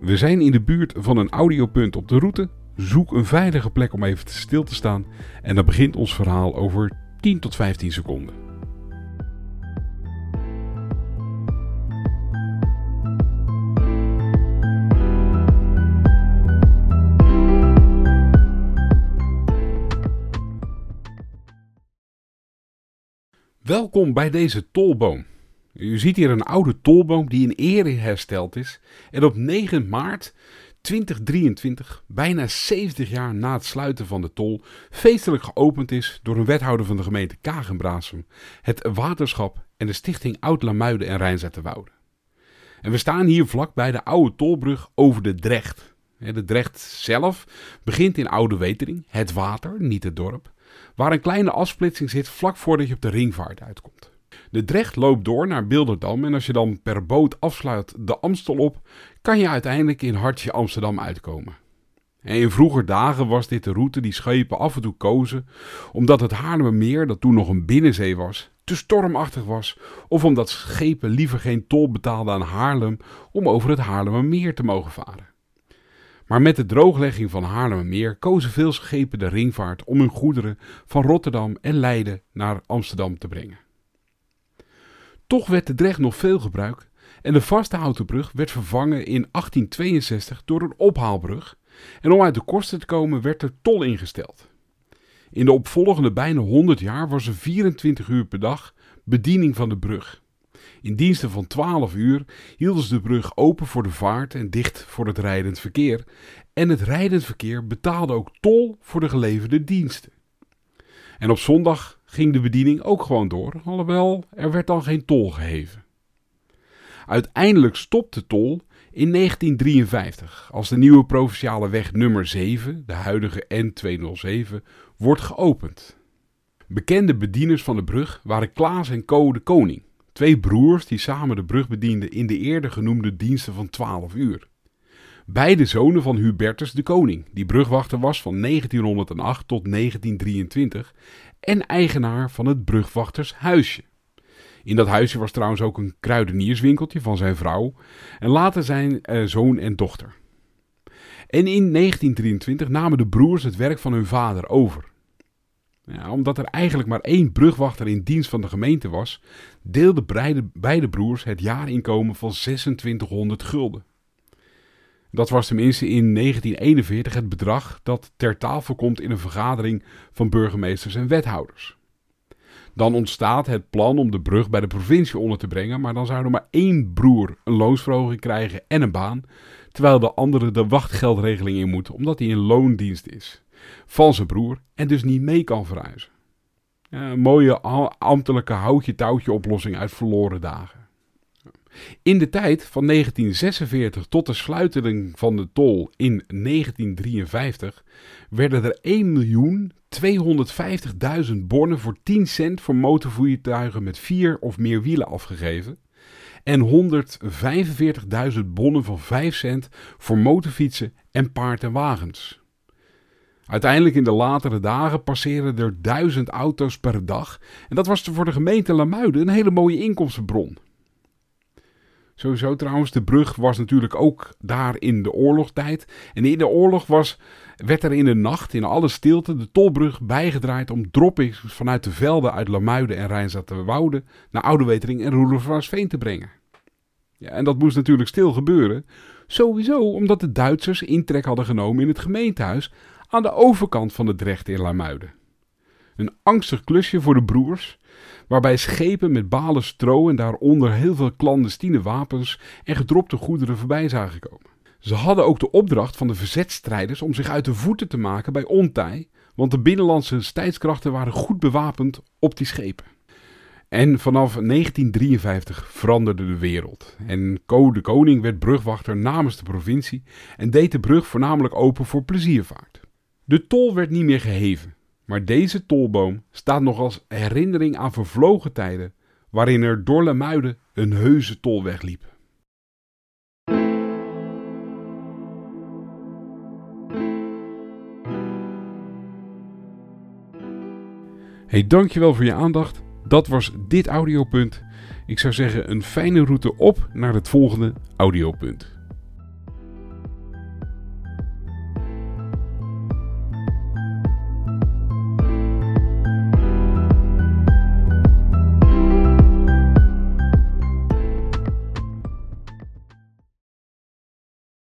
We zijn in de buurt van een audiopunt op de route. Zoek een veilige plek om even stil te staan. En dan begint ons verhaal over 10 tot 15 seconden. Welkom bij deze tolboom. U ziet hier een oude tolboom die in ere hersteld is en op 9 maart 2023, bijna 70 jaar na het sluiten van de tol, feestelijk geopend is door een wethouder van de gemeente Kagenbrasem, het waterschap en de stichting Oud-Lamuiden en Rijnzetterwoude. En we staan hier vlak bij de oude tolbrug over de Drecht. De Drecht zelf begint in Oude Wetering, het water, niet het dorp, waar een kleine afsplitsing zit vlak voordat je op de ringvaart uitkomt. De Drecht loopt door naar Bilderdam en als je dan per boot afsluit de Amstel op, kan je uiteindelijk in Hartje Amsterdam uitkomen. En in vroeger dagen was dit de route die schepen af en toe kozen, omdat het Haarlemmermeer, dat toen nog een binnenzee was, te stormachtig was, of omdat schepen liever geen tol betaalden aan Haarlem om over het Haarlemmermeer te mogen varen. Maar met de drooglegging van Haarlemmermeer kozen veel schepen de ringvaart om hun goederen van Rotterdam en Leiden naar Amsterdam te brengen. Toch werd de Drecht nog veel gebruikt en de vaste houten brug werd vervangen in 1862 door een ophaalbrug en om uit de kosten te komen werd er tol ingesteld. In de opvolgende bijna 100 jaar was er 24 uur per dag bediening van de brug. In diensten van 12 uur hielden ze de brug open voor de vaart en dicht voor het rijdend verkeer. En het rijdend verkeer betaalde ook tol voor de geleverde diensten. En op zondag ging de bediening ook gewoon door, alhoewel er werd dan geen tol geheven. Uiteindelijk stopte tol in 1953 als de nieuwe provinciale weg nummer 7, de huidige N207, wordt geopend. Bekende bedieners van de brug waren Klaas en Co de Koning, twee broers die samen de brug bedienden in de eerder genoemde diensten van 12 uur. Beide zonen van Hubertus de Koning, die brugwachter was van 1908 tot 1923 en eigenaar van het brugwachtershuisje. In dat huisje was trouwens ook een kruidenierswinkeltje van zijn vrouw en later zijn eh, zoon en dochter. En in 1923 namen de broers het werk van hun vader over. Omdat er eigenlijk maar één brugwachter in dienst van de gemeente was, deelden beide, beide broers het jaarinkomen van 2600 gulden. Dat was tenminste in 1941 het bedrag dat ter tafel komt in een vergadering van burgemeesters en wethouders. Dan ontstaat het plan om de brug bij de provincie onder te brengen, maar dan zou er maar één broer een loonsverhoging krijgen en een baan, terwijl de andere de wachtgeldregeling in moet, omdat hij in loondienst is van zijn broer en dus niet mee kan verhuizen. een mooie ambtelijke houtje-touwtje oplossing uit verloren dagen. In de tijd van 1946 tot de sluiting van de tol in 1953 werden er 1.250.000 bonnen voor 10 cent voor motorvoertuigen met vier of meer wielen afgegeven en 145.000 bonnen van 5 cent voor motorfietsen en paard en wagens. Uiteindelijk in de latere dagen passeren er duizend auto's per dag en dat was voor de gemeente Lamuiden een hele mooie inkomstenbron. Sowieso trouwens, de brug was natuurlijk ook daar in de oorlogstijd. En in de oorlog was, werd er in de nacht, in alle stilte, de tolbrug bijgedraaid om droppings vanuit de velden uit Lamuiden en Rijnzaterwoude naar Oudewetering en Roelofarsveen te brengen. Ja, en dat moest natuurlijk stil gebeuren. Sowieso omdat de Duitsers intrek hadden genomen in het gemeentehuis aan de overkant van de Drecht in Lamuiden. Een angstig klusje voor de broers, waarbij schepen met balen stro en daaronder heel veel clandestine wapens en gedropte goederen voorbij zagen komen. Ze hadden ook de opdracht van de verzetstrijders om zich uit de voeten te maken bij ontij, want de binnenlandse stijdskrachten waren goed bewapend op die schepen. En vanaf 1953 veranderde de wereld. En de Koning werd brugwachter namens de provincie en deed de brug voornamelijk open voor pleziervaart. De tol werd niet meer geheven, maar deze tolboom staat nog als herinnering aan vervlogen tijden waarin er door Lemuiden een heuse tolweg liep. Hey, dankjewel voor je aandacht. Dat was dit audiopunt. Ik zou zeggen een fijne route op naar het volgende audiopunt.